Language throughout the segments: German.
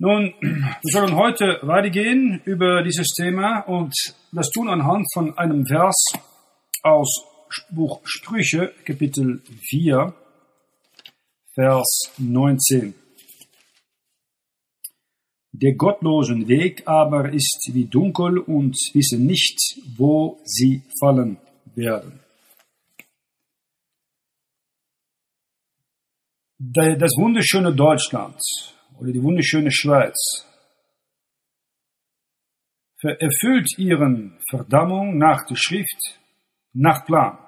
Nun, wir sollen heute weitergehen über dieses Thema und das tun anhand von einem Vers aus Buch Sprüche, Kapitel 4, Vers 19. Der gottlosen Weg aber ist wie dunkel und wissen nicht, wo sie fallen werden. Das wunderschöne Deutschland oder die wunderschöne Schweiz erfüllt ihren Verdammung nach der Schrift, nach Plan.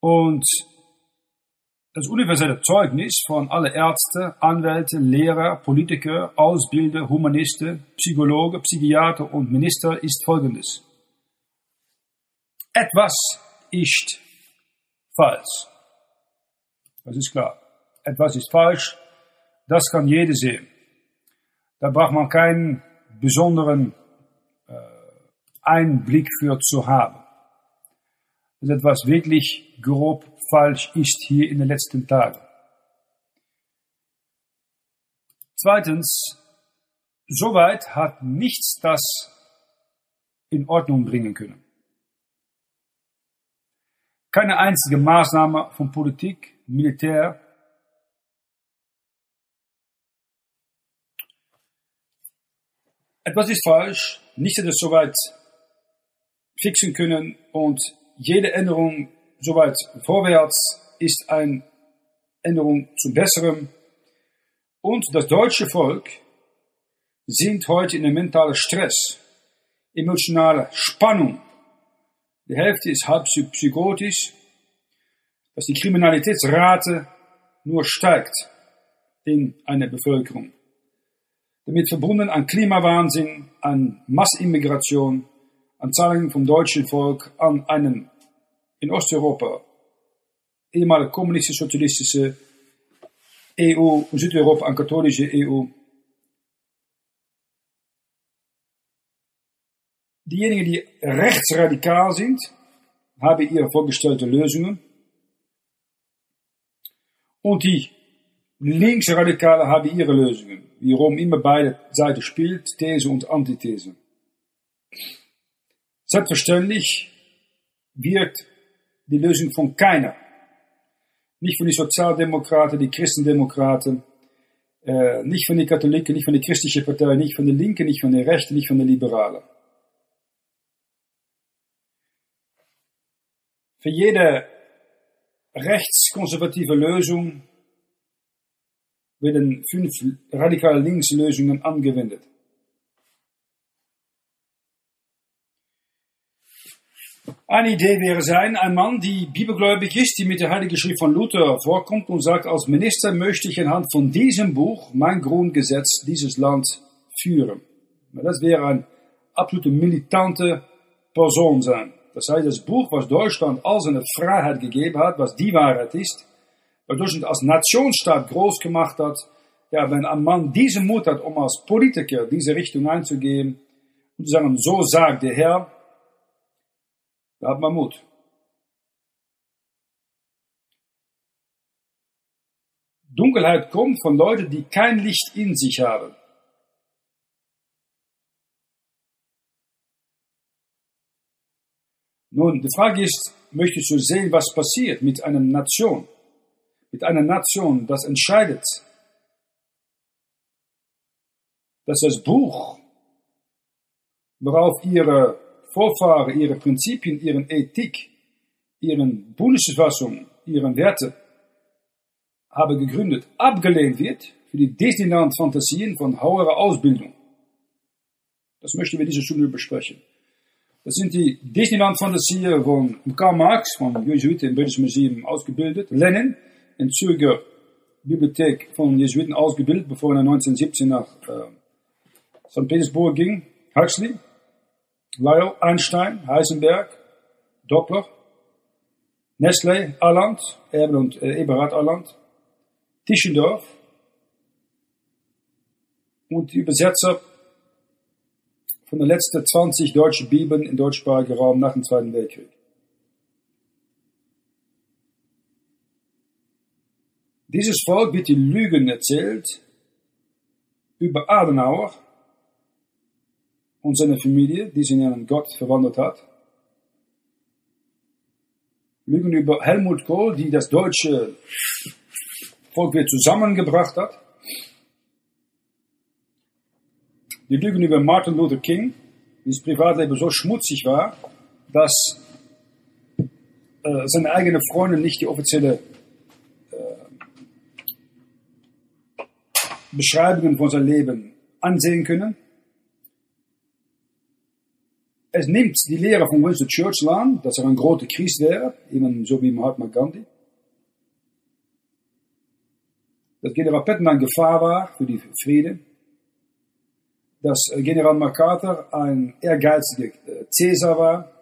Und das universelle Zeugnis von alle Ärzte, Anwälte, Lehrer, Politiker, Ausbilder, Humanisten, Psychologen, Psychiater und Minister ist folgendes. Etwas ist falsch. Das ist klar. Etwas ist falsch, das kann jeder sehen. Da braucht man keinen besonderen äh, Einblick für zu haben. Dass etwas wirklich grob falsch ist hier in den letzten Tagen. Zweitens, soweit hat nichts das in Ordnung bringen können. Keine einzige Maßnahme von Politik, Militär, etwas ist falsch, nichts hat es soweit fixen können und jede Änderung soweit vorwärts ist eine Änderung zu besserem. Und das deutsche Volk sind heute in einem mentalen Stress, emotionale Spannung. Die Hälfte ist halb psychotisch, dass die Kriminalitätsrate nur steigt in einer Bevölkerung. Damit verbunden an Klimawahnsinn, an Massimmigration, an Zahlungen vom deutschen Volk, an einen in Osteuropa, ehemalige kommunistische, sozialistische EU und Südeuropa an katholische EU. Diejenigen, die rechtsradikal sind, haben ihre vorgestellte Lösungen. Und die Linksradikale haben ihre Lösungen, wie Rom immer beide Seiten spielt, These und Antithese. Selbstverständlich wird die Lösung von keiner. Nicht von den Sozialdemokraten, die Christendemokraten, äh, nicht von den Katholiken, nicht von der christlichen Partei, nicht von den Linken, nicht von den Rechten, nicht von den Liberalen. Für jede rechtskonservative Lösung werden fünf radikale Linkslösungen angewendet. Eine Idee wäre sein, ein Mann, die bibelgläubig ist, die mit der Heiligen Schrift von Luther vorkommt und sagt, als Minister möchte ich anhand von diesem Buch mein Grundgesetz dieses Land führen. Das wäre eine absolute militante Person sein. Das heißt, das Buch, was Deutschland als eine Freiheit gegeben hat, was die Wahrheit ist, was Deutschland als Nationsstaat groß gemacht hat, ja, wenn ein Mann diese Mut hat, um als Politiker diese Richtung einzugehen und zu sagen, so sagt der Herr, da hat man Mut. Dunkelheit kommt von Leuten, die kein Licht in sich haben. Nun, die Frage ist, möchtest du sehen, was passiert mit einer Nation? Mit einer Nation, das entscheidet, dass das Buch, worauf ihre Vorfahren ihre Prinzipien, ihren Ethik, ihren Bundesverfassung, ihren Werte haben gegründet, abgelehnt wird für die Disneyland-Fantasien von hoher Ausbildung. Das möchten wir diese Stunde besprechen. Das sind die Disneyland-Fantasien von Karl Marx, vom Jesuiten im British Museum ausgebildet, Lenin in Zürcher Bibliothek von Jesuiten ausgebildet, bevor er 1917 nach äh, St. Petersburg ging, Huxley, Lyell, Einstein, Heisenberg, Doppler, Nestle, Alland, Erben und äh, Eberhard Alland, Tischendorf und die Übersetzer von den letzten 20 deutschen Bibeln im deutschsprachigen Raum nach dem Zweiten Weltkrieg. Dieses Volk wird die Lügen erzählt über Adenauer und seine Familie, die sich in einen Gott verwandelt hat. Lügen über Helmut Kohl, die das deutsche Volk wieder zusammengebracht hat. Die Lügen über Martin Luther King, das Privatleben so schmutzig war, dass äh, seine eigenen Freunde nicht die offizielle äh, Beschreibungen von seinem Leben ansehen können. Es nimmt die Lehre von Winston Churchill an, dass er ein großer Christ wäre, eben so wie Mahatma Gandhi. Dass General Patton eine Gefahr war für die Friede. Dass General MacArthur ein ehrgeiziger Cäsar war.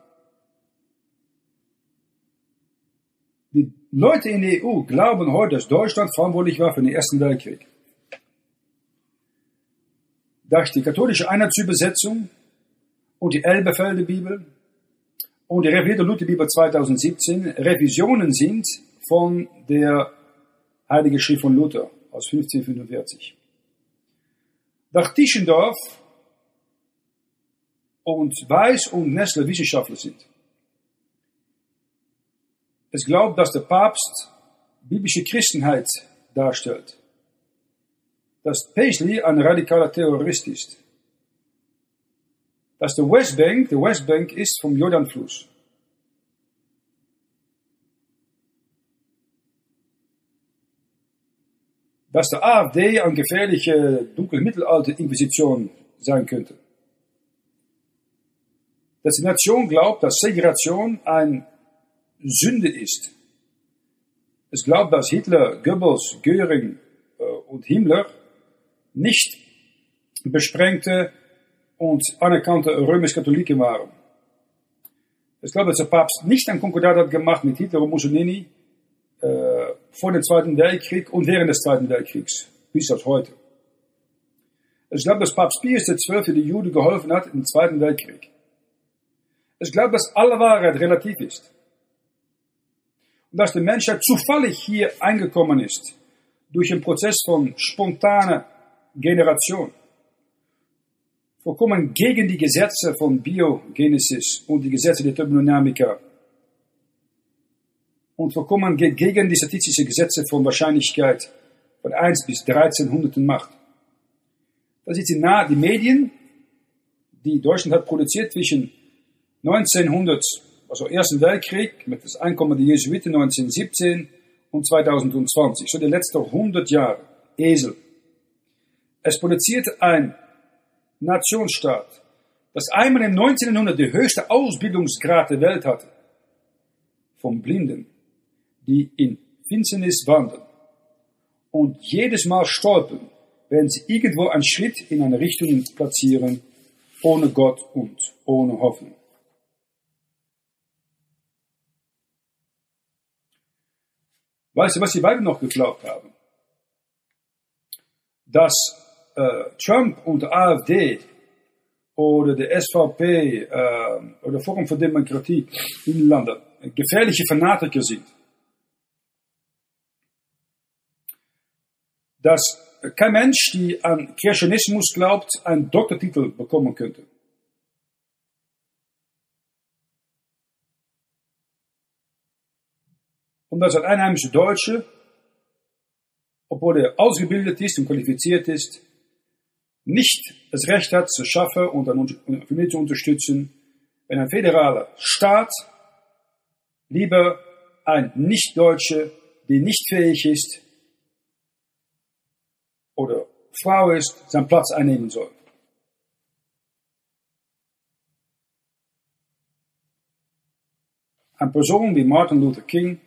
Die Leute in der EU glauben heute, dass Deutschland verantwortlich war für den Ersten Weltkrieg. Durch die katholische Einheitsübersetzung und die Elberfelder Bibel und die revidierte Lutherbibel 2017 Revisionen sind von der Heilige Schrift von Luther aus 1545. Nach Tischendorf und Weiß und Nessler Wissenschaftler sind. Es glaubt, dass der Papst biblische Christenheit darstellt. Dass Paisley ein radikaler Terrorist ist. Dass der Westbank, der Westbank ist vom Jordanfluss. Dass der AfD eine gefährliche Dunkelmittelalter-Inquisition sein könnte. Dass die Nation glaubt, dass Segregation eine Sünde ist. Es glaubt, dass Hitler, Goebbels, Göring äh, und Himmler nicht besprengte und anerkannte römisch-Katholiken waren. Ich glaube, dass der Papst nicht ein Konkordat hat gemacht mit Hitler und Mussolini vor dem Zweiten Weltkrieg und während des Zweiten Weltkriegs, bis auf heute. Ich glaube, dass Papst Pius XII. die Juden geholfen hat im Zweiten Weltkrieg. Ich glaube, dass alle Wahrheit relativ ist. Und dass die Menschheit zufällig hier eingekommen ist, durch einen Prozess von spontaner Generation vollkommen gegen die Gesetze von Biogenesis und die Gesetze der Thermodynamika und vollkommen gegen die statistischen Gesetze von Wahrscheinlichkeit von 1 bis 1300 macht. Das ist die, die Medien, die Deutschland hat produziert zwischen 1900, also Ersten Weltkrieg, mit das Einkommen der Jesuiten 1917 und 2020, so die letzten 100 Jahre, Esel. Es produziert ein Nationsstaat, das einmal im 1900 die höchste Ausbildungsgrad der Welt hatte, von Blinden, die in Finsternis wandern und jedes Mal stolpern, wenn sie irgendwo einen Schritt in eine Richtung platzieren, ohne Gott und ohne Hoffnung. Weißt du, was die beiden noch geglaubt haben? Dass äh, Trump und AfD oder der SVP äh, oder Forum für Demokratie in Ländern gefährliche Fanatiker sind. Dass kein Mensch, der an Kirchenismus glaubt, einen Doktortitel bekommen könnte. Und dass ein einheimischer Deutsche, obwohl er ausgebildet ist und qualifiziert ist, nicht das Recht hat, zu schaffen und eine Familie zu unterstützen, wenn ein föderaler Staat lieber ein Nicht-Deutsche, der nicht fähig ist oder Frau ist, seinen Platz einnehmen soll. Eine Person wie Martin Luther King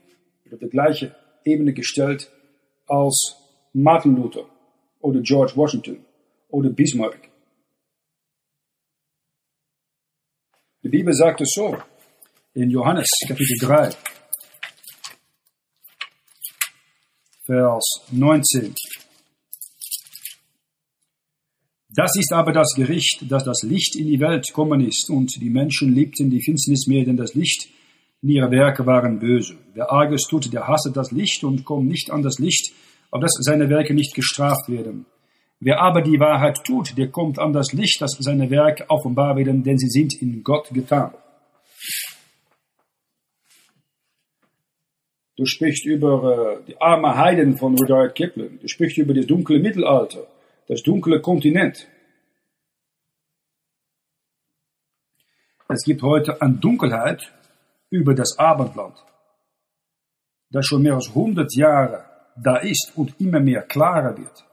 wird auf die gleiche Ebene gestellt als Martin Luther oder George Washington oder Bismarck. Die Bibel sagt es so in Johannes Kapitel 3, Vers 19. Das ist aber das Gericht, dass das Licht in die Welt kommen ist, und die Menschen liebten die Finsternis mehr denn das Licht, ihre Werke waren böse. Wer Arges tut, der hasset das Licht und kommt nicht an das Licht, auf dass seine Werke nicht gestraft werden. Wer aber die Wahrheit tut, der kommt an das Licht, dass seine Werke offenbar werden, denn sie sind in Gott getan. Du sprichst über äh, die arme Heiden von Rudyard Kipling. Du sprichst über das dunkle Mittelalter, das dunkle Kontinent. Es gibt heute eine Dunkelheit über das Abendland, das schon mehr als 100 Jahre da ist und immer mehr klarer wird.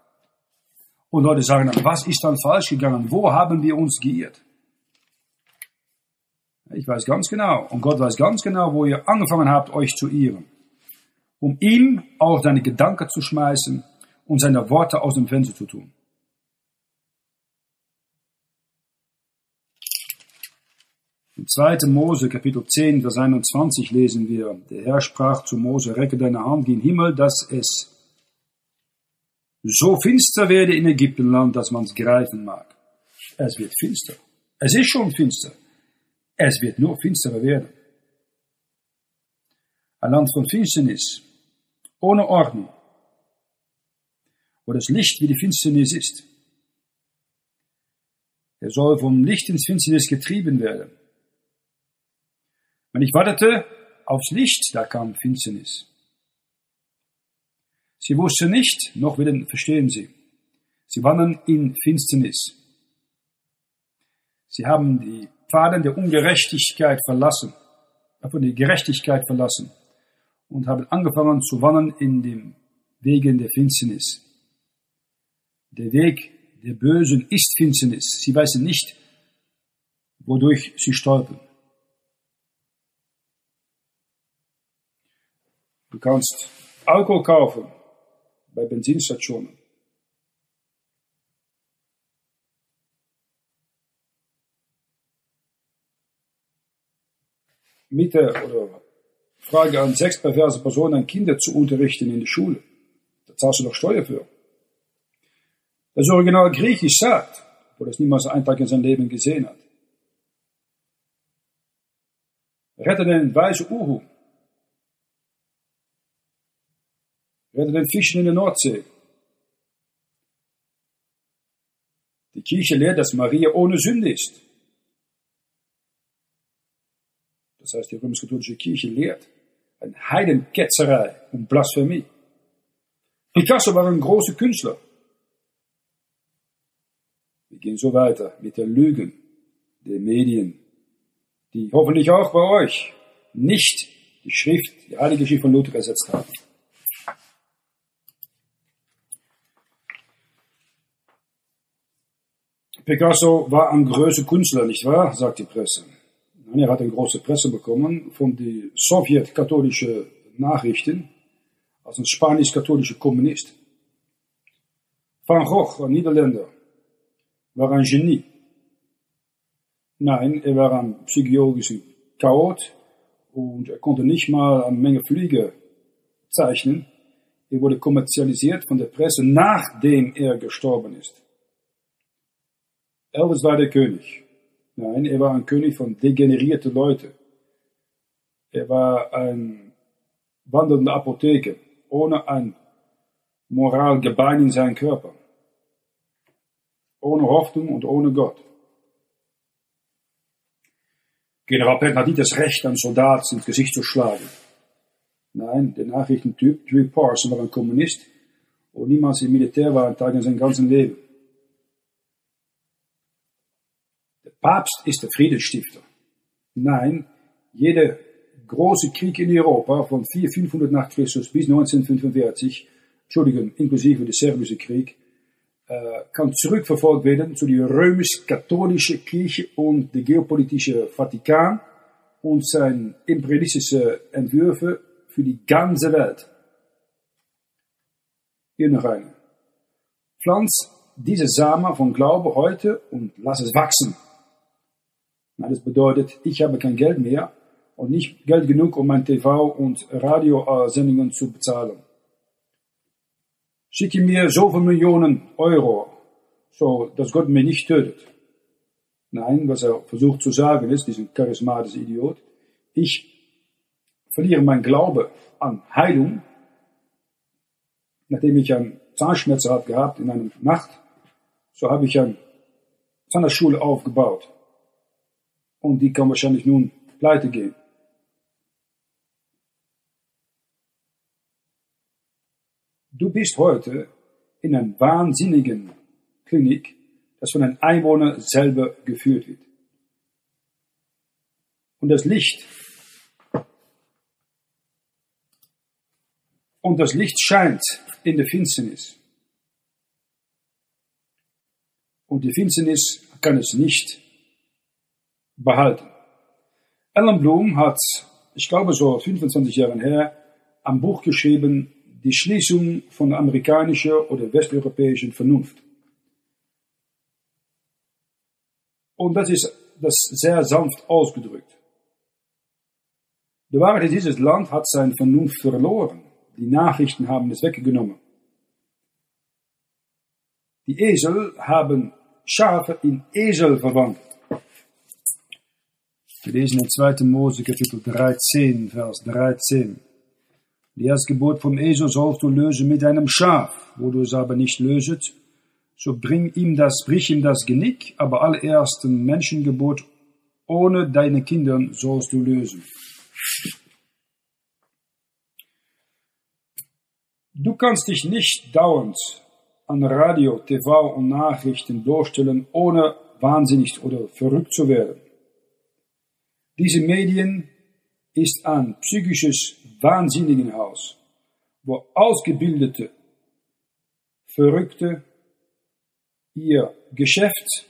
Und Leute sagen was ist dann falsch gegangen? Wo haben wir uns geirrt? Ich weiß ganz genau, und Gott weiß ganz genau, wo ihr angefangen habt, euch zu irren. Um ihm auch seine Gedanken zu schmeißen und seine Worte aus dem Fenster zu tun. In 2. Mose, Kapitel 10, Vers 21 lesen wir, der Herr sprach zu Mose, recke deine Hand gen Himmel, dass es so finster werde in Ägyptenland, dass man es greifen mag. Es wird finster. Es ist schon finster. Es wird nur finsterer werden. Ein Land von Finsternis, ohne Ordnung, wo das Licht wie die Finsternis ist. Er soll vom Licht ins Finsternis getrieben werden. Wenn ich wartete aufs Licht, da kam Finsternis. Sie wussten nicht, noch willen verstehen sie. Sie wandern in Finsternis. Sie haben die Pfaden der Ungerechtigkeit verlassen, von der Gerechtigkeit verlassen und haben angefangen zu wandern in den Wegen der Finsternis. Der Weg der Bösen ist Finsternis. Sie wissen nicht, wodurch sie stolpern. Du kannst Alkohol kaufen bei Benzinstationen. Miete oder Frage an sechs perverse Personen, Kinder zu unterrichten in der Schule. Da zahlst du doch Steuer für. Das Original Griechisch sagt, wo das niemals einen Tag in seinem Leben gesehen hat. Rette den weißen Uhu werden den Fischen in der Nordsee. Die Kirche lehrt, dass Maria ohne Sünde ist. Das heißt, die römisch-katholische Kirche lehrt eine Heidenketzerei und Blasphemie. Picasso war ein großer Künstler. Wir gehen so weiter mit der Lügen der Medien, die hoffentlich auch bei euch nicht die Schrift, die Heilige Schrift von Luther ersetzt haben. Picasso war ein großer Künstler, nicht wahr? sagt die Presse. Er hat eine große Presse bekommen von den sowjetkatholischen Nachrichten als ein spanisch-katholischer Kommunist. Van Gogh, ein Niederländer, war ein Genie. Nein, er war ein psychologischer Chaot und er konnte nicht mal eine Menge Flüge zeichnen. Er wurde kommerzialisiert von der Presse, nachdem er gestorben ist. Elvis war der König. Nein, er war ein König von degenerierten Leuten. Er war ein wandelnde Apotheke, ohne ein Moralgebein in seinem Körper. Ohne Hoffnung und ohne Gott. General Patton hat nicht das Recht, einen Soldat ins Gesicht zu schlagen. Nein, der Nachrichtentyp, Dewey Parson, war ein Kommunist und niemals im Militär war ein Tag in seinem ganzen Leben. Papst ist der Friedensstifter. Nein, jeder große Krieg in Europa von 400, 500 nach Christus bis 1945, Entschuldigung, inklusive der serbische Krieg, äh, kann zurückverfolgt werden zu der römisch-katholischen Kirche und der geopolitische Vatikan und seine imperialistische Entwürfe für die ganze Welt. Hier noch eine. Pflanz diese Samen von Glaube heute und lass es wachsen. Na, das bedeutet, ich habe kein Geld mehr und nicht Geld genug, um mein TV- und Radiosendungen zu bezahlen. Schicke mir so viele Millionen Euro, so dass Gott mich nicht tötet. Nein, was er versucht zu sagen ist, diesen charismatischen Idiot, ich verliere meinen Glaube an Heilung, nachdem ich einen Zahnschmerzen habe gehabt in einer Nacht, so habe ich eine Zahnarztschule aufgebaut. Und die kann wahrscheinlich nun pleite gehen. Du bist heute in einer wahnsinnigen Klinik, das von einem Einwohner selber geführt wird. Und das Licht und das Licht scheint in der Finsternis. Und die Finsternis kann es nicht behalten. Alan Bloom hat, ich glaube so 25 Jahre her, ein Buch geschrieben, die Schließung von amerikanischer oder westeuropäischen Vernunft. Und das ist das sehr sanft ausgedrückt. Die Wahrheit ist, dieses Land hat seine Vernunft verloren. Die Nachrichten haben es weggenommen. Die Esel haben Schafe in Esel verwandelt. Wir lesen in 2. Mose Kapitel 13, Vers 13. Die Erstgebot vom Esel sollst du lösen mit einem Schaf, wo du es aber nicht löset, so bring ihm das, brich ihm das Genick, aber allerersten Menschengebot ohne deine Kinder sollst du lösen. Du kannst dich nicht dauernd an Radio, TV und Nachrichten durchstellen, ohne wahnsinnig oder verrückt zu werden. Diese Medien ist ein psychisches Wahnsinnigenhaus, wo ausgebildete, Verrückte ihr Geschäft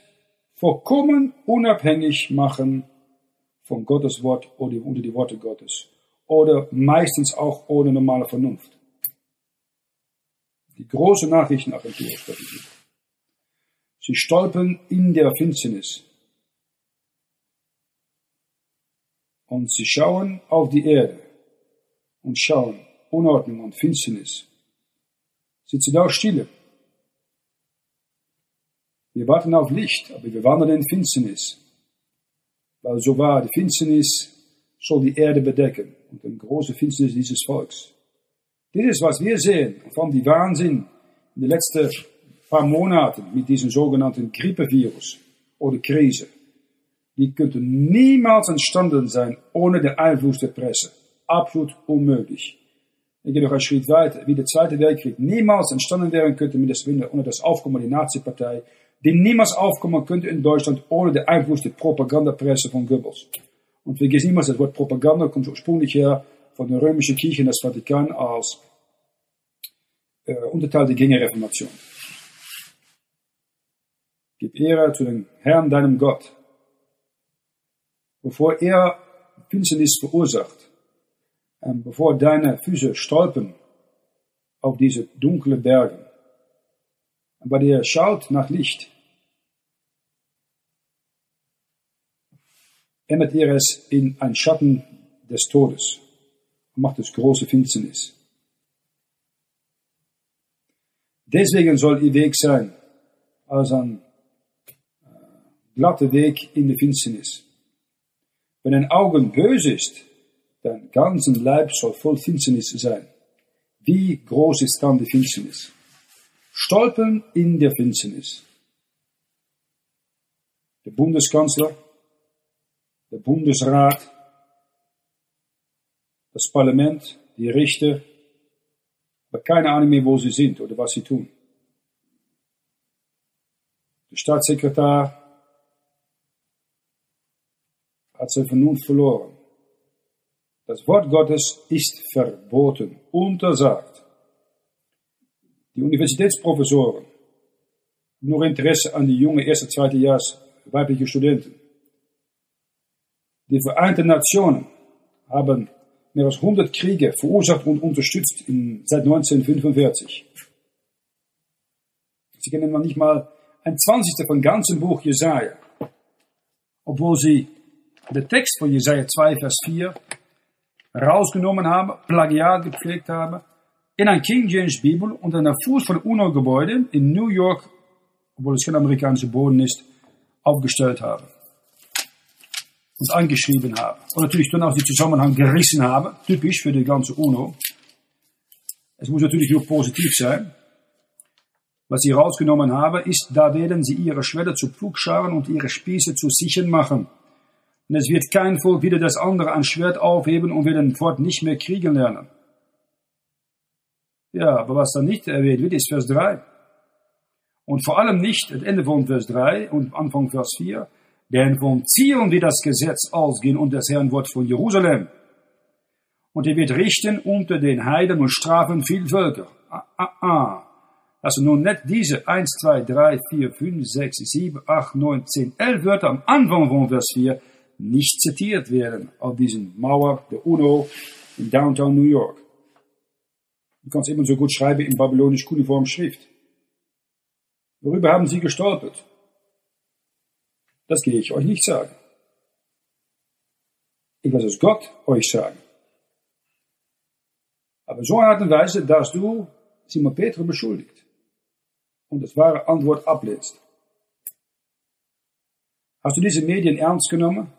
vollkommen unabhängig machen von Gottes Wort oder unter die Worte Gottes oder meistens auch ohne normale Vernunft. Die große Nachrichtenagentur. Sie stolpern in der Finsternis. Und sie schauen auf die Erde und schauen Unordnung und Finsternis. Sitzen da stille. Wir warten auf Licht, aber wir wandern in Finsternis. Weil so war, die Finsternis soll die Erde bedecken und eine große Finsternis dieses Volks. Dit ist, was wir sehen von die Wahnsinn in den letzten paar Monaten mit diesem sogenannten Grippevirus oder Krise. Die könnte niemals entstanden sein ohne den Einfluss der Presse. Absolut unmöglich. Ich gehe noch einen Schritt weiter, wie der Zweite Weltkrieg niemals entstanden werden könnte mit das, ohne das Aufkommen der Nazi-Partei, die niemals aufkommen könnte in Deutschland ohne den Einfluss der Propagandapresse von Goebbels. Und vergiss niemals, das Wort Propaganda kommt ursprünglich her von der römischen Kirche in das Vatikan als äh, Unterteil der Gängerreformation. Gib Ehre zu dem Herrn, deinem Gott, bevor er Finsternis verursacht, ähm, bevor deine Füße stolpern auf diese dunklen Berge, aber der schaut nach Licht, ändert er es in ein Schatten des Todes und macht es große Finsternis. Deswegen soll ihr Weg sein als ein äh, glatter Weg in die Finsternis. Wenn ein Augen böse ist, dein ganzen Leib soll voll Finsternis sein. Wie groß ist dann die Finsternis? Stolpern in der Finsternis. Der Bundeskanzler, der Bundesrat, das Parlament, die Richter, aber keine Ahnung mehr, wo sie sind oder was sie tun. Der Staatssekretär seine Vernunft verloren. Das Wort Gottes ist verboten, untersagt. Die Universitätsprofessoren haben nur Interesse an die junge erste, zweite Jahres weibliche Studenten. Die Vereinten Nationen haben mehr als 100 Kriege verursacht und unterstützt in, seit 1945. Sie kennen noch nicht mal ein Zwanzigstel von ganzem Buch Jesaja. Obwohl sie den Text von Jesaja 2, Vers 4 rausgenommen haben, Plagiat gepflegt haben, in ein King James Bibel und an der Fuß von UNO-Gebäude in New York, obwohl es kein amerikanischer Boden ist, aufgestellt haben. und angeschrieben habe. Und natürlich dann auch die Zusammenhang gerissen habe, typisch für die ganze UNO. Es muss natürlich nur positiv sein. Was sie rausgenommen habe, ist, da werden sie ihre Schwelle zu Pflugscharen und ihre Spieße zu Sichern machen. Und es wird kein Volk wieder das andere ein Schwert aufheben und werden fort nicht mehr kriegen lernen. Ja, aber was da nicht erwähnt wird, ist Vers 3. Und vor allem nicht das Ende von Vers 3 und Anfang Vers 4, denn vom Zion wird das Gesetz ausgehen und das Herrn Wort von Jerusalem. Und er wird richten unter den Heiden und strafen viel Völker. Ah, ah, ah. Also nun nicht diese 1, 2, 3, 4, 5, 6, 7, 8, 9, 10, 11 Wörter am Anfang von Vers 4 nicht zitiert werden auf diesen Mauer der UNO in Downtown New York. Du kannst eben so gut schreiben in babylonisch-kuniform Schrift. Worüber haben sie gestolpert? Das gehe ich euch nicht sagen. Ich lasse es Gott euch sagen. Aber so eine Art und Weise, dass du Simon Peter beschuldigt und das wahre Antwort ablehnst. Hast du diese Medien ernst genommen?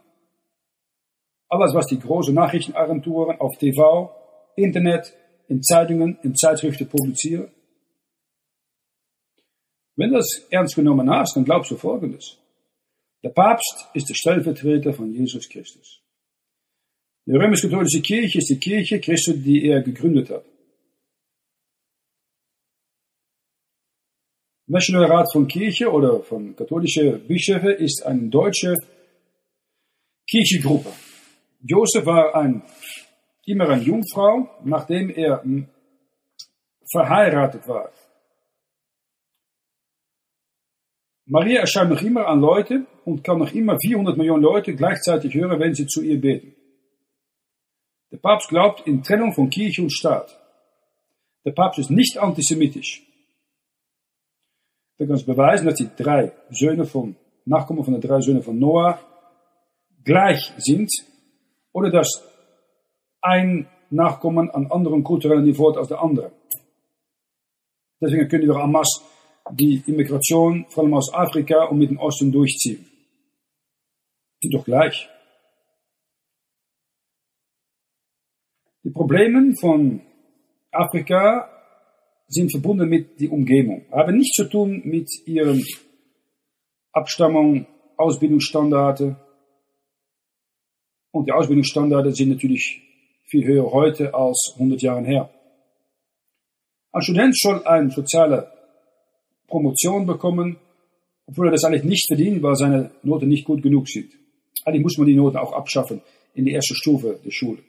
Alles, was die großen Nachrichtenagenturen auf TV, Internet, in Zeitungen, in Zeitschriften publizieren? Wenn das ernst genommen hast, dann glaubst du Folgendes. Der Papst ist der Stellvertreter von Jesus Christus. Die römisch-katholische Kirche ist die Kirche Christus, die er gegründet hat. Nationaler Rat von Kirche oder von katholischen Bischöfen ist eine deutsche Kirchengruppe. Josef war ein, immer eine Jungfrau, nachdem er verheiratet war. Maria erscheint noch immer an Leute und kann noch immer 400 Millionen Leute gleichzeitig hören, wenn sie zu ihr beten. Der Papst glaubt in Trennung von Kirche und Staat. Der Papst ist nicht antisemitisch. Wir können beweisen, dass die drei Söhne von, Nachkommen von den drei Söhnen von Noah gleich sind oder dass ein Nachkommen an anderen kulturellen Niveau als der andere. Deswegen können wir en masse die Immigration, vor allem aus Afrika und mit dem Osten durchziehen. Die doch gleich. Die Probleme von Afrika sind verbunden mit der Umgebung, haben nichts zu tun mit ihren Abstammung, Ausbildungsstandards. Und die Ausbildungsstandards sind natürlich viel höher heute als 100 Jahre her. Ein Student soll eine soziale Promotion bekommen, obwohl er das eigentlich nicht verdient, weil seine Noten nicht gut genug sind. Eigentlich muss man die Noten auch abschaffen in der ersten Stufe der Schule.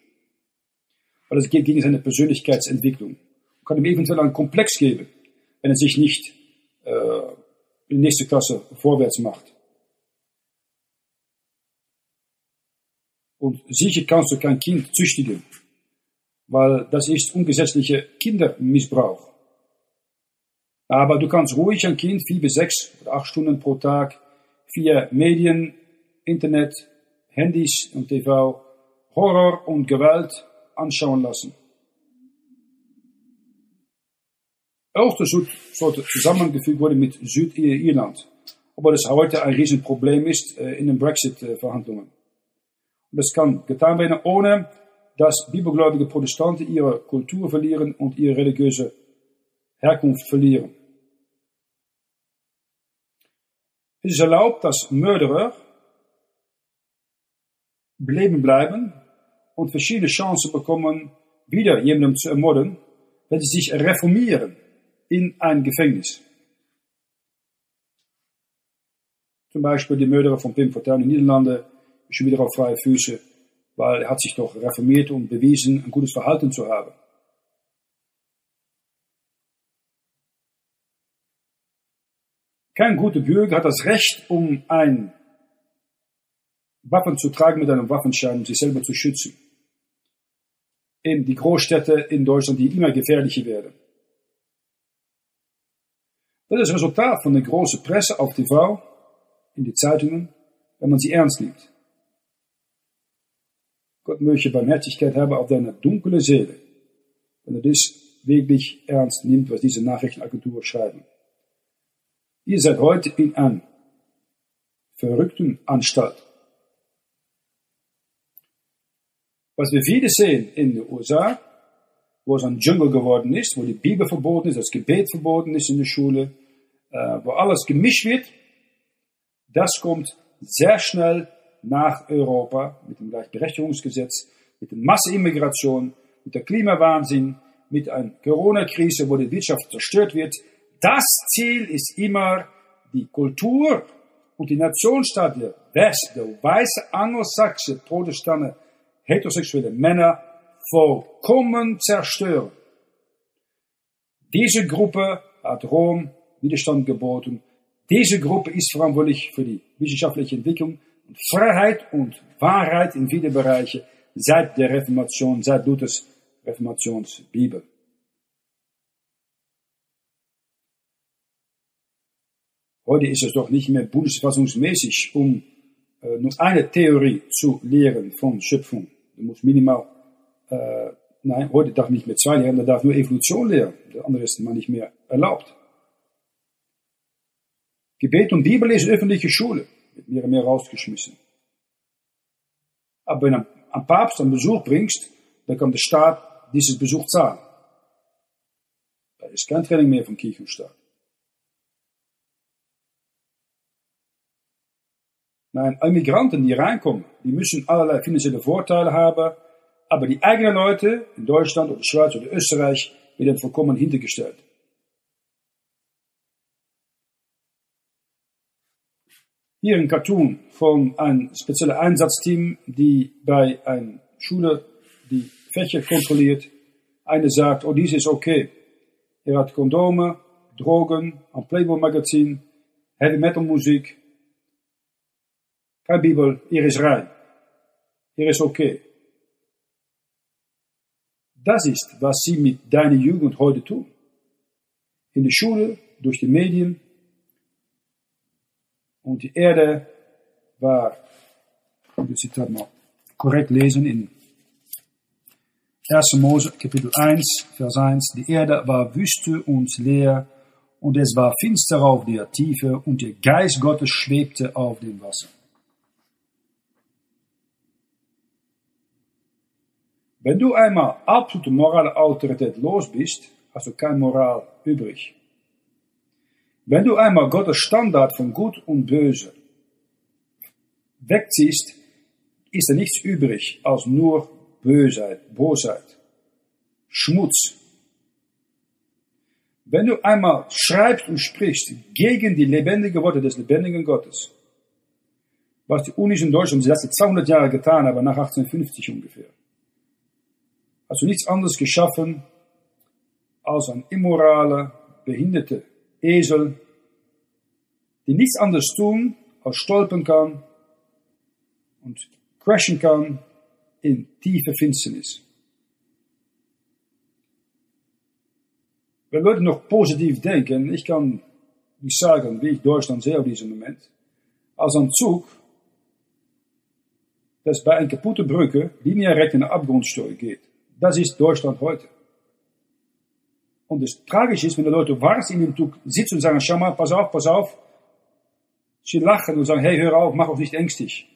Weil es geht gegen seine Persönlichkeitsentwicklung. Man kann ihm eventuell einen Komplex geben, wenn er sich nicht äh, in die nächste Klasse vorwärts macht. Und sicher kannst du kein Kind züchtigen, weil das ist ungesetzlicher Kindermissbrauch. Aber du kannst ruhig ein Kind vier bis sechs oder acht Stunden pro Tag via Medien, Internet, Handys und TV Horror und Gewalt anschauen lassen. Das sollte zusammengefügt werden mit Südirland, obwohl das heute ein Riesenproblem ist äh, in den Brexit-Verhandlungen. Das kann getan werden, ohne dass bibelgläubige Protestanten ihre Kultur verlieren und ihre religiöse Herkunft verlieren. Es ist erlaubt, dass Mörderer leben bleiben und verschiedene Chancen bekommen, wieder jemanden zu ermorden, wenn sie sich reformieren in ein Gefängnis. Zum Beispiel die Mörderer von Pim Fortuyn in den Schon wieder auf freie Füße, weil er hat sich doch reformiert und bewiesen, ein gutes Verhalten zu haben. Kein guter Bürger hat das Recht, um ein Waffen zu tragen mit einem Waffenschein, um sich selber zu schützen. In die Großstädte in Deutschland, die immer gefährlicher werden. Das ist das Resultat von der großen Presse auf TV, in die Zeitungen, wenn man sie ernst nimmt. Gott möchte Barmherzigkeit haben auf deine dunkle Seele, wenn du das wirklich ernst nimmt, was diese Nachrichtenagenturen schreiben. Ihr seid heute in einer verrückten Anstalt. Was wir wieder sehen in den USA, wo es ein Dschungel geworden ist, wo die Bibel verboten ist, das Gebet verboten ist in der Schule, äh, wo alles gemischt wird, das kommt sehr schnell nach Europa mit dem Gleichberechtigungsgesetz, mit der Masseimmigration, mit der Klimawahnsinn, mit einer Corona-Krise, wo die Wirtschaft zerstört wird. Das Ziel ist immer die Kultur und die Nationenstaat der West, der weiße Angelsachse, Protestanten, heterosexuelle Männer vollkommen zerstören. Diese Gruppe hat Rom Widerstand geboten. Diese Gruppe ist verantwortlich für die wissenschaftliche Entwicklung Freiheit und Wahrheit in vielen Bereichen seit der Reformation, seit Luthers Reformationsbibel. Heute ist es doch nicht mehr bundesverfassungsmäßig, um äh, nur eine Theorie zu lehren von Schöpfung. Du musst minimal, äh, nein, heute darf nicht mehr zwei lehren, da darf nur Evolution lehren. Der andere ist mal nicht mehr erlaubt. Gebet und Bibel ist öffentliche Schule, und mehr rausgeschmissen. Aber wenn du einen Papst einen Besuch bringst, dann kann der Staat dieses Besuch zahlen. Da ist kein Training mehr vom Kirchenstaat. Nein, Immigranten, die reinkommen, die müssen allerlei finanzielle Vorteile haben, aber die eigenen Leute in Deutschland oder Schweiz oder Österreich werden vollkommen hintergestellt. Hier ein Cartoon von einem speziellen Einsatzteam, die bei einer Schule die Fächer kontrolliert. Eine sagt, oh, dies ist okay. Er hat Kondome, Drogen, ein Playboy-Magazin, Heavy-Metal-Musik, kein Bibel, er ist rein. Er ist okay. Das ist, was sie mit deiner Jugend heute tun. In der Schule, durch die Medien. Und die Erde war, ich muss das mal korrekt lesen, in 1. Mose, Kapitel 1, Vers 1. Die Erde war Wüste und leer, und es war finster auf der Tiefe, und der Geist Gottes schwebte auf dem Wasser. Wenn du einmal absolute morale Autorität los bist, hast du keine Moral übrig. Wenn du einmal Gottes Standard von Gut und Böse wegziehst, ist da nichts übrig als nur Bösheit, Bosheit, Schmutz. Wenn du einmal schreibst und sprichst gegen die lebendigen Worte des lebendigen Gottes, was die Unis in Deutschland die letzten 200 Jahre getan haben, nach 1850 ungefähr, hast du nichts anderes geschaffen als ein immorale, behinderte Esel, die nichts anderes tun als stolpern kann und crashen kann in tiefe Finsternis. Wenn Leute noch positiv denken, ich kann nicht sagen, wie ich Deutschland sehe auf diesem Moment, als ein Zug, das bei einer kaputten Brücke linear in den Abgrund geht. Das ist Deutschland heute. Und das Tragische ist, wenn die Leute wars in dem Zug sitzen und sagen, schau mal, pass auf, pass auf. Sie lachen und sagen, hey, hör auf, mach auch nicht ängstlich.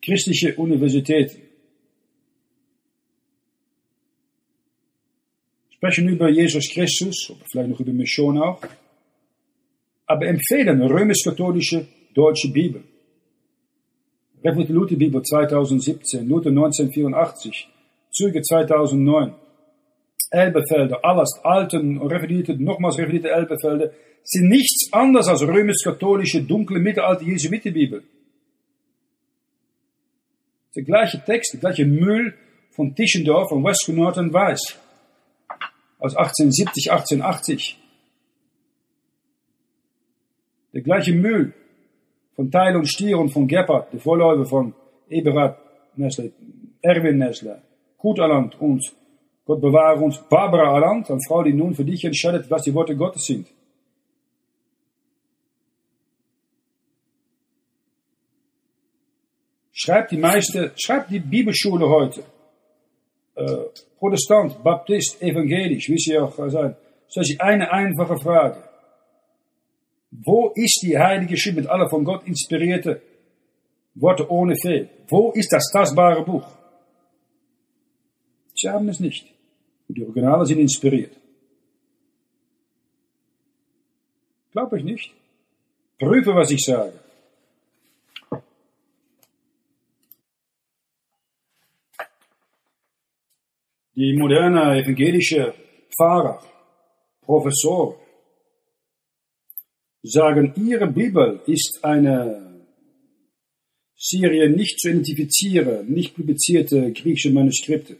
Christliche Universitäten sprechen über Jesus Christus, vielleicht noch über Mission auch, aber empfehlen römisch-katholische deutsche Bibel. Reformierte Lutherbibel 2017, Luther 1984, Züge 2009, Elbefelder, alles alten, reformierte, nochmals reformierte Elbefelder, sind nichts anderes als römisch-katholische, dunkle, mittelalte Jesuitenbibel. Der gleiche Text, der gleiche Müll von Tischendorf und West Norton Weiß aus 1870, 1880. Der gleiche Müll von Teil und Stier und von Gebhardt, der Vorläufer von Eberhard Nestle, Erwin Nestle, Kurt Aland und Gott bewahre uns Barbara Aland, eine Frau, die nun für dich entscheidet, was die Worte Gottes sind. Schreibt die meiste, schreibt die Bibelschule heute. Äh, Protestant, Baptist, evangelisch, wie sie auch sein. Das ist eine einfache Frage. Wo ist die Heilige Schrift mit aller von Gott inspirierte Worte ohne Fehl? Wo ist das tastbare Buch? Sie haben es nicht. Und die Originale sind inspiriert. Glaube ich nicht. Prüfe, was ich sage. Die moderne evangelische Pfarrer, Professor, sagen, ihre Bibel ist eine Serie nicht zu identifizieren, nicht publizierte griechische Manuskripte.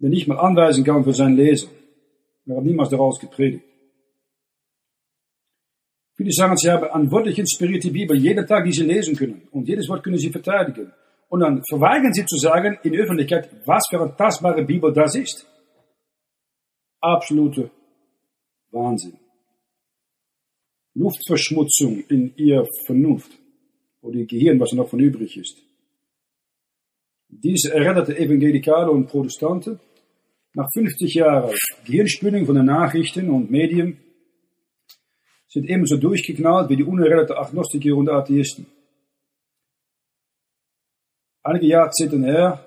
Der nicht mal anweisen kann für seinen Leser. Er hat niemals daraus gepredigt. Viele sagen, sie haben an wörtlich inspirierte Bibel jeden Tag, die sie lesen können. Und jedes Wort können sie verteidigen. Und dann verweigern sie zu sagen in der Öffentlichkeit, was für eine tastbare Bibel das ist. Absolute Wahnsinn. Luftverschmutzung in ihr Vernunft oder ihr Gehirn, was noch von übrig ist. Diese errettete Evangelikale und Protestanten, nach 50 Jahren Gehirnspülung von den Nachrichten und Medien, sind ebenso durchgeknallt wie die unerrettete Agnostiker und Atheisten. Einige Jahrzehnte her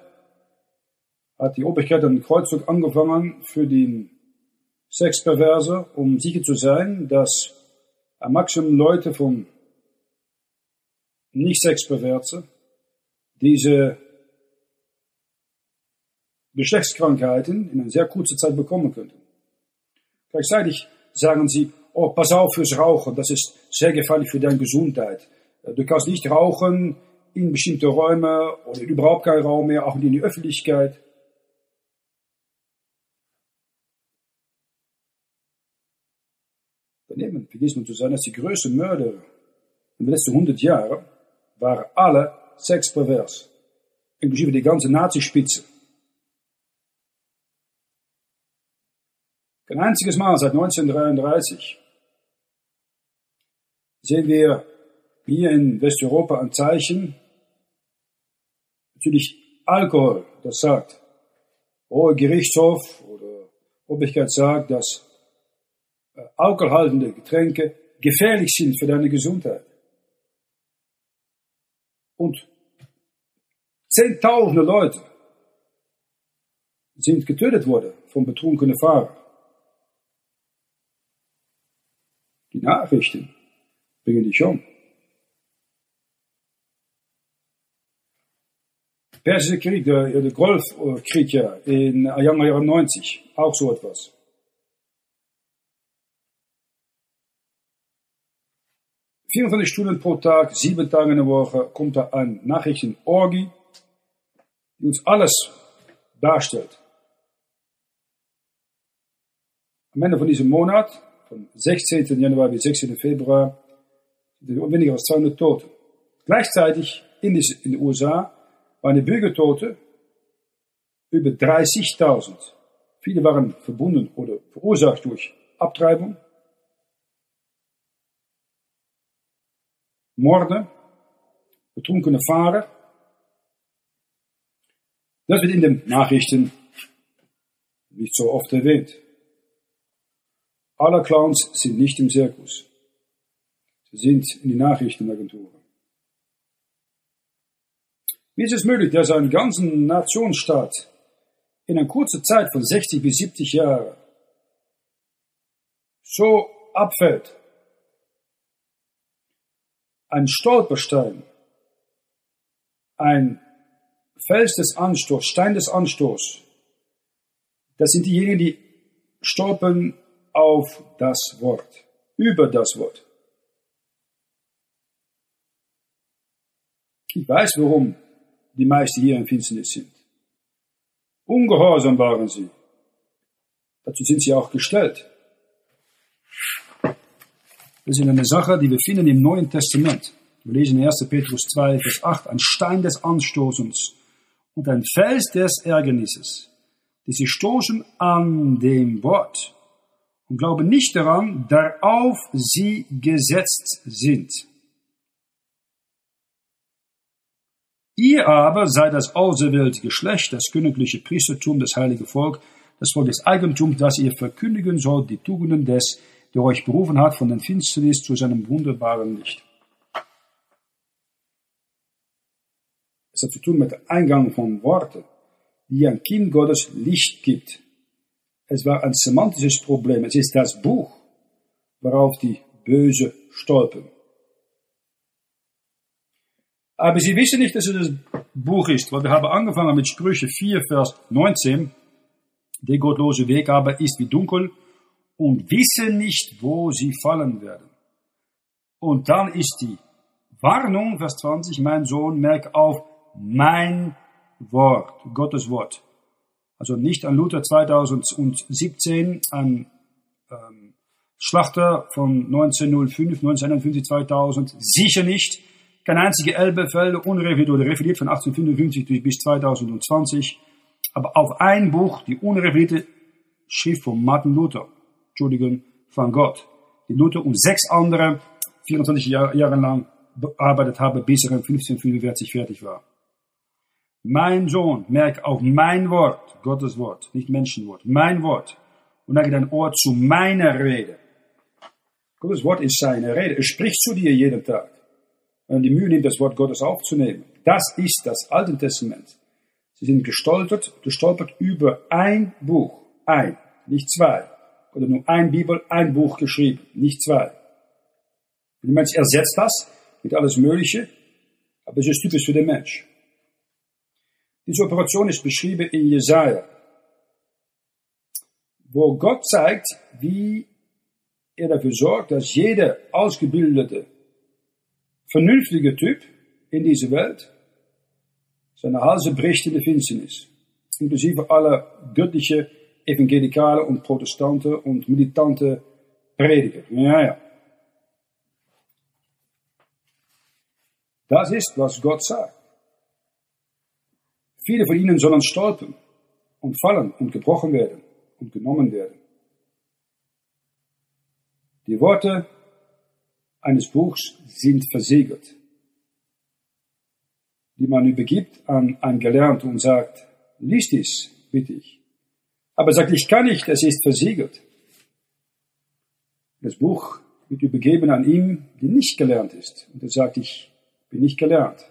hat die Obrigkeit einen Kreuzzug angefangen für den Sexperverse, um sicher zu sein, dass ein Maximum Leute von nicht Sexperverse diese Geschlechtskrankheiten in einer sehr kurzen Zeit bekommen könnten. Gleichzeitig sagen sie, oh, pass auf fürs Rauchen, das ist sehr gefährlich für deine Gesundheit. Du kannst nicht rauchen in bestimmte Räume oder überhaupt keinen Raum mehr, auch in die Öffentlichkeit. Vergisst man zu sagen, dass die größten Mörder in den letzten 100 Jahren waren alle sexpervers, inklusive die ganze Nazispitze. Kein einziges Mal seit 1933 sehen wir hier in Westeuropa ein Zeichen. Natürlich Alkohol, das sagt. Hohe Gerichtshof oder Obrigkeit sagt, dass äh, alkoholhaltende Getränke gefährlich sind für deine Gesundheit. Und zehntausende Leute sind getötet worden von betrunkenen Fahrern. Die Nachrichten bringen dich um. Persische Krieg, der, der Golfkrieg ja in Januar Jahren 90, auch so etwas. Vierundzwanzig Stunden pro Tag, sieben Tage in der Woche kommt da ein Nachrichtenorgie, die uns alles darstellt. Am Ende von diesem Monat von 16. Januar bis 16. Februar sind weniger als 200 Tote. Gleichzeitig in, den USA waren die Bürgertote über 30.000. Viele waren verbunden oder verursacht durch Abtreibung, Morde, betrunkene Fahrer. Das wird in den Nachrichten nicht so oft erwähnt. Alle Clowns sind nicht im Zirkus. Sie sind in die Nachrichtenagenturen. Wie ist es möglich, dass ein ganzer Nationsstaat in einer kurzen Zeit von 60 bis 70 Jahren so abfällt? Ein Stolperstein, ein Fels des Anstoßes, Stein des Anstoßes, das sind diejenigen, die stolpern auf das Wort, über das Wort. Ich weiß, warum die meisten hier in Finsternis sind. Ungehorsam waren sie. Dazu sind sie auch gestellt. Das ist eine Sache, die wir finden im Neuen Testament. Wir lesen in 1. Petrus 2, Vers 8, ein Stein des Anstoßens und ein Fels des Ärgernisses, die sie stoßen an dem Wort und glauben nicht daran, darauf sie gesetzt sind. Ihr aber seid das auserwählte Geschlecht, das königliche Priestertum, das heilige Volk, das Volk des Eigentums, das ihr verkündigen sollt, die Tugenden des der euch berufen hat von den Finsternis zu seinem wunderbaren Licht. Es hat zu tun mit dem Eingang von Worten, die ein Kind Gottes Licht gibt. Es war ein semantisches Problem. Es ist das Buch, worauf die Böse stolpern. Aber sie wissen nicht, dass es das Buch ist, weil wir haben angefangen mit Sprüche 4, Vers 19. Der gottlose Weg aber ist wie dunkel und wissen nicht, wo sie fallen werden. Und dann ist die Warnung, Vers 20, mein Sohn, merk auf, mein Wort, Gottes Wort. Also nicht an Luther 2017, an ähm, Schlachter von 1905, 1951, 2000, sicher nicht. Kein einziger Elbefell, unrevidiert oder revidiert von 1855 bis 2020. Aber auf ein Buch, die unrevidierte Schrift von Martin Luther, Entschuldigung, von Gott, die Luther und sechs andere 24 Jahre, Jahre lang bearbeitet habe, bis er in 1545 fertig war. Mein Sohn, merk auf mein Wort, Gottes Wort, nicht Menschenwort, mein Wort. Und neige dein Ohr zu meiner Rede. Gottes Wort ist seine Rede. Er spricht zu dir jeden Tag. Wenn die Mühe nimmt, das Wort Gottes aufzunehmen. Das ist das Alte Testament. Sie sind gestolpert, gestolpert über ein Buch. Ein, nicht zwei. Oder nur ein Bibel, ein Buch geschrieben, nicht zwei. Der Mensch ersetzt das mit alles Mögliche, aber es ist typisch für den Mensch. Diese Operation ist beschrieben in Jesaja, wo Gott zeigt, wie er dafür sorgt, dass jeder ausgebildete, vernünftige Typ in dieser Welt seine Halse bricht in der Finsternis, inklusive aller göttliche Evangelikale und Protestante und militante Prediger. Ja, ja. Das ist, was Gott sagt. Viele von ihnen sollen stolpern und fallen und gebrochen werden und genommen werden. Die Worte eines Buchs sind versiegelt, die man übergibt an einen Gelernten und sagt, lies dies, bitte ich. Aber sagt, ich kann nicht, es ist versiegelt. Das Buch wird übergeben an ihn, der nicht gelernt ist. Und er sagt, ich bin nicht gelernt.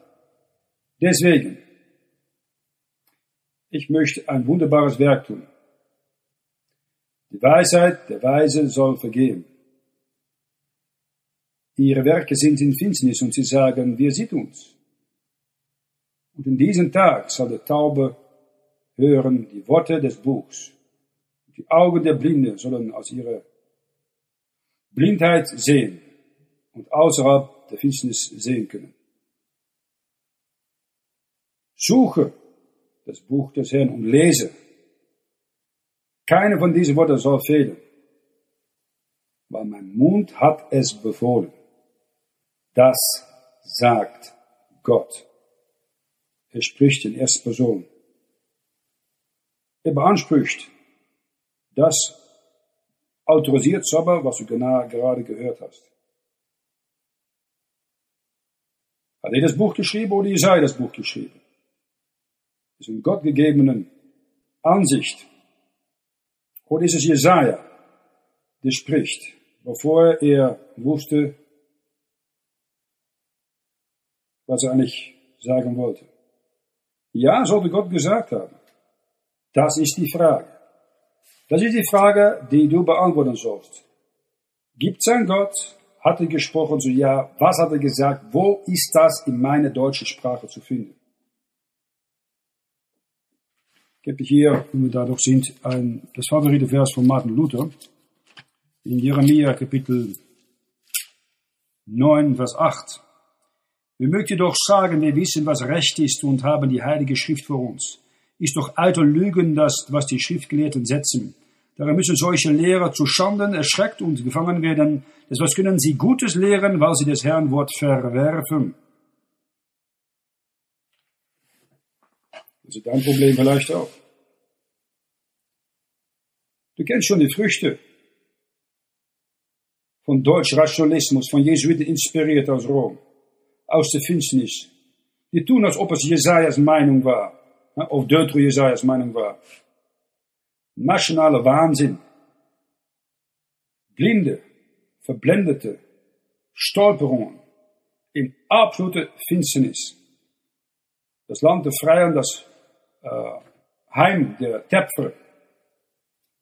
Deswegen, ich möchte ein wunderbares Werk tun. Die Weisheit der Weise soll vergehen. Ihre Werke sind in Finsternis und sie sagen, wer sieht uns? Und in diesem Tag soll der Taube hören die Worte des Buchs. Die Augen der Blinden sollen aus ihrer Blindheit sehen und außerhalb der Finsternis sehen können. Suche das Buch des Herrn und lese. Keine von diesen Worten soll fehlen, weil mein Mund hat es befohlen. Das sagt Gott. Er spricht in erster Person. Er beansprucht, das autorisiert aber, was du gerade gehört hast. Hat er das Buch geschrieben oder Jesaja das Buch geschrieben? ist eine gottgegebenen Ansicht. Oder ist es Jesaja, der spricht, bevor er wusste, was er eigentlich sagen wollte? Ja, sollte Gott gesagt haben. Das ist die Frage. Das ist die Frage, die du beantworten sollst. Gibt es einen Gott? Hat er gesprochen? So ja. Was hat er gesagt? Wo ist das in meiner deutschen Sprache zu finden? Ich habe hier, wenn wir da doch sind, ein, das favorite Vers von Martin Luther. In Jeremia Kapitel 9, Vers 8. Wir mögen jedoch sagen, wir wissen, was recht ist und haben die Heilige Schrift vor uns. Ist doch alter Lügen das, was die Schriftgelehrten setzen. Darum müssen solche Lehrer zu Schanden erschreckt und gefangen werden. Was können sie Gutes lehren, weil sie das Herrn Wort verwerfen. Das ist dein Problem vielleicht auch. Du kennst schon die Früchte von Deutsch-Rationalismus, von Jesuiten inspiriert aus Rom, aus der Finsternis. Die tun, als ob es Jesajas Meinung war, of Deutro Jesajas Meinung war. Nationale Wahnsinn. Blinde, verblendete Stolperungen, in absolute Finsternis. Das Land der Freien, das äh, Heim der Tapfer,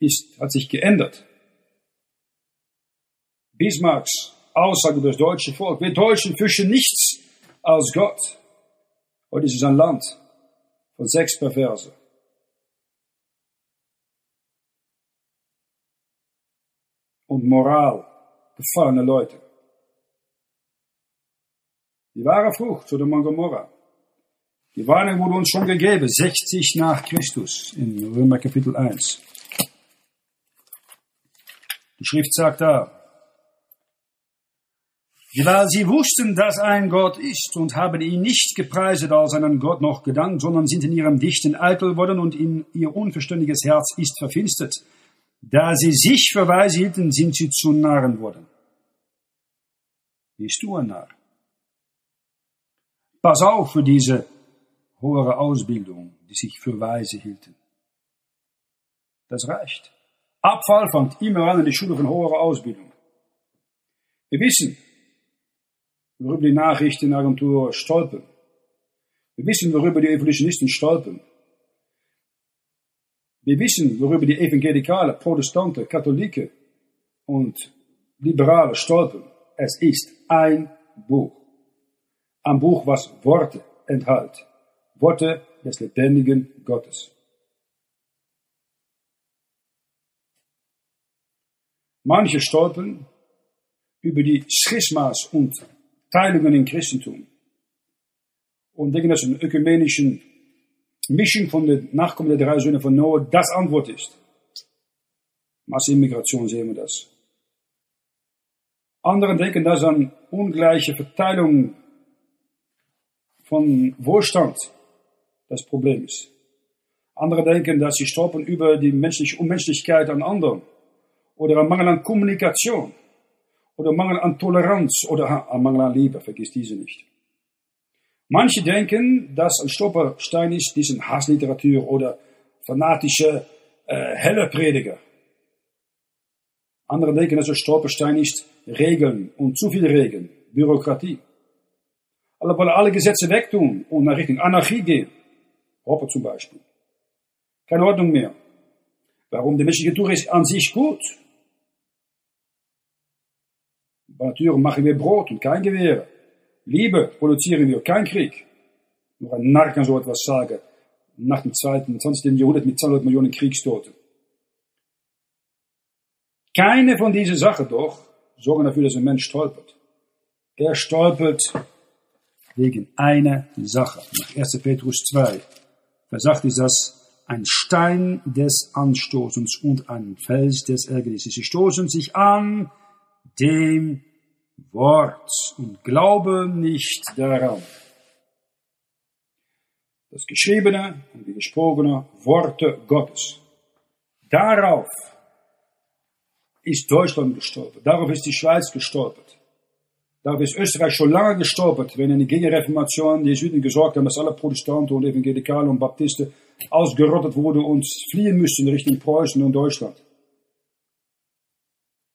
ist, hat sich geändert. Bismarcks Aussage über das deutsche Volk, wir Deutschen fischen nichts als Gott. Heute ist es ein Land von sechs Perverse. Und Moral, gefallene Leute. Die wahre Frucht, Sodom und Gomorra. Die Warnung wurde uns schon gegeben, 60 nach Christus, in Römer Kapitel 1. Die Schrift sagt da, weil sie wussten, dass ein Gott ist und haben ihn nicht gepreiset als einen Gott noch gedankt, sondern sind in ihrem Dichten eitel worden und in ihr unverständiges Herz ist verfinstert. Da sie sich für weise hielten, sind sie zu Narren worden. Bist du ein Narr? Pass auf für diese hohe Ausbildung, die sich für weise hielten. Das reicht. Abfall fängt immer an in die Schule von hoher Ausbildung. Wir wissen, worüber die Nachrichtenagentur stolpern. Wir wissen, worüber die Evolutionisten stolpern. Wir wissen, worüber die Evangelikale, Protestanten, Katholiken und Liberale stolpern. Es ist ein Buch. Ein Buch, was Worte enthält. Worte des lebendigen Gottes. Manche stolpern über die Schismas und Teilungen im Christentum und denken, dass eine ökumenische Mischung von den Nachkommen der drei Söhne von Noah das Antwort ist. Massenimmigration sehen wir das. Andere denken, dass eine ungleiche Verteilung von Wohlstand das Problem ist. Andere denken, dass sie stolpern über die menschliche Unmenschlichkeit an anderen oder ein Mangel an Kommunikation oder Mangel an Toleranz oder ein Mangel an Liebe, vergiss diese nicht. Manche denken, dass ein Stolperstein ist, diesen Hassliteratur oder fanatische äh, helle Prediger. Andere denken, dass ein Stolperstein ist Regeln und zu viele Regeln, Bürokratie. Alle wollen alle Gesetze wegtun und nach Richtung Anarchie gehen. Hoppe zum Beispiel. Keine Ordnung mehr. Warum? Die menschliche Natur ist an sich gut. Bei Natur machen wir Brot und kein Gewehr. Liebe produzieren wir, kein Krieg. Nur ein Narr kann so etwas sagen. Nach dem zweiten, 20. Jahrhundert mit 200 Millionen Kriegstoten. Keine von diesen Sachen doch sorgen dafür, dass ein Mensch stolpert. Er stolpert wegen einer Sache. Nach 1. Petrus 2. Da sagt ist das ein Stein des Anstoßens und ein Fels des Ärgernisses. Sie stoßen sich an dem Wort und glauben nicht daran. Das geschriebene und die gesprochene Worte Gottes. Darauf ist Deutschland gestolpert. Darauf ist die Schweiz gestolpert. Darauf ist Österreich schon lange gestolpert, wenn in der Gegenreformation die Süden gesorgt haben, dass alle Protestanten und Evangelikale und Baptisten ausgerottet wurden und fliehen müssten Richtung Preußen und Deutschland.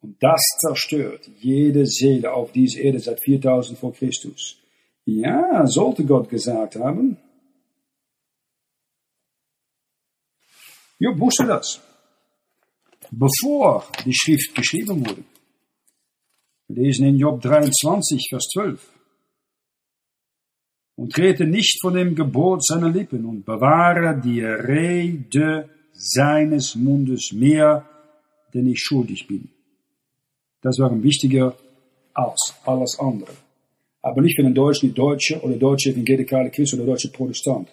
Und das zerstört jede Seele auf dieser Erde seit 4000 vor Christus. Ja, sollte Gott gesagt haben. Job wusste das. Bevor die Schrift geschrieben wurde. Wir lesen in Job 23, Vers 12. Und trete nicht von dem Gebot seiner Lippen und bewahre die Rede seines Mundes mehr, denn ich schuldig bin. Das war ihm wichtiger als alles andere. Aber nicht für den Deutschen, die Deutsche oder deutsche evangelikale Christ oder deutsche Protestant.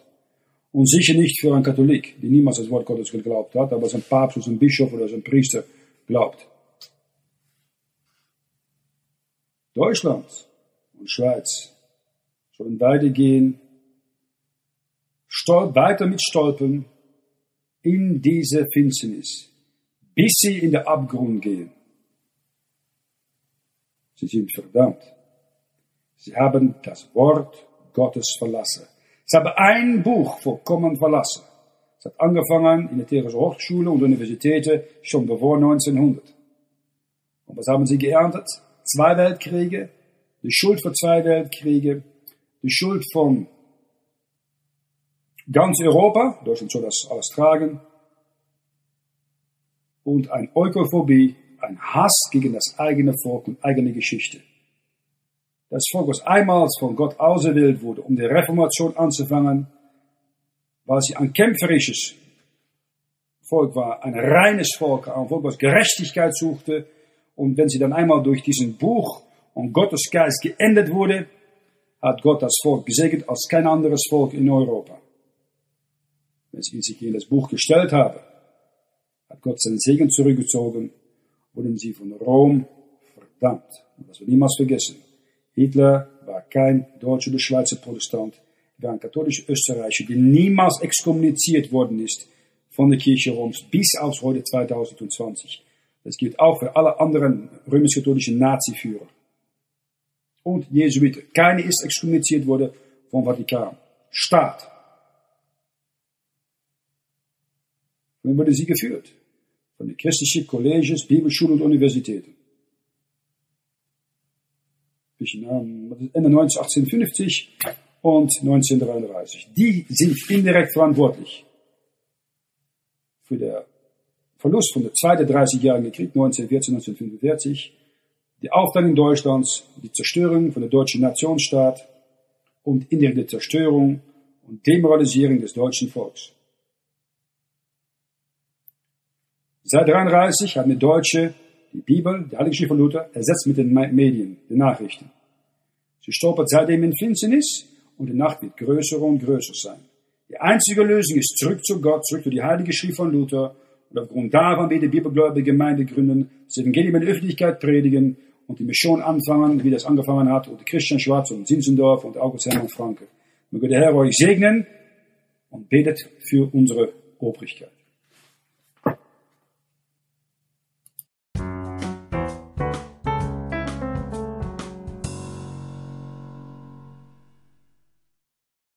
Und sicher nicht für einen Katholik, die niemals das Wort Gottes geglaubt hat, aber sein Papst oder sein Bischof oder sein Priester glaubt. Deutschland und Schweiz sollen weitergehen, weiter mit Stolpern in diese Finsternis, bis sie in den Abgrund gehen. Sie sind verdammt. Sie haben das Wort Gottes verlassen. Sie haben ein Buch vollkommen verlassen. Es hat angefangen in der Theorische Hochschule und Universitäten schon bevor 1900. Und was haben sie geerntet? zwei Weltkriege, die Schuld für zwei Weltkriege, die Schuld von ganz Europa, Deutschland soll das alles tragen, und ein Eukophobie, ein Hass gegen das eigene Volk und eigene Geschichte. Das Volk, was einmal von Gott auserwählt wurde, um die Reformation anzufangen, weil sie ein kämpferisches Volk war, ein reines Volk, ein Volk, was Gerechtigkeit suchte. Und wenn sie dann einmal durch diesen Buch und Gottes Geist geendet wurde, hat Gott das Volk gesegnet als kein anderes Volk in Europa. Wenn sie sich in das Buch gestellt haben, hat Gott seinen Segen zurückgezogen, wurden sie von Rom verdammt. Das wir niemals vergessen. Hitler war kein deutscher oder Schweizer Protestant, er war ein katholischer Österreicher, der niemals exkommuniziert worden ist von der Kirche Roms bis aufs heute 2020. Das gilt auch für alle anderen römisch-katholischen Nazi-Führer. Und Jesuiten. Keine ist exkommuniziert worden vom Vatikan. Staat. Wie wurde sie geführt? Von den christlichen Colleges, Bibelschulen und Universitäten. Ende 1850 und 1933. Die sind indirekt verantwortlich für den Verlust von der zweiten 30-jährigen Krieg 1914, 1945, die Aufteilung Deutschlands, die Zerstörung von der deutschen Nationsstaat und indirekte Zerstörung und Demoralisierung des deutschen Volks. Seit 1933 haben die Deutsche die Bibel, die Heilige Schrift von Luther, ersetzt mit den Medien, den Nachrichten. Sie stolpert seitdem in Finsternis und die Nacht wird größer und größer sein. Die einzige Lösung ist zurück zu Gott, zurück zu die Heilige Schrift von Luther. Und aufgrund davon wird die bibelgläubige Gemeinde gründen, das Evangelium in der Öffentlichkeit predigen und die Mission anfangen, wie das angefangen hat, und Christian Schwarz und Zinsendorf und August Hermann Franke. Möge der Herr euch segnen und betet für unsere Obrigkeit.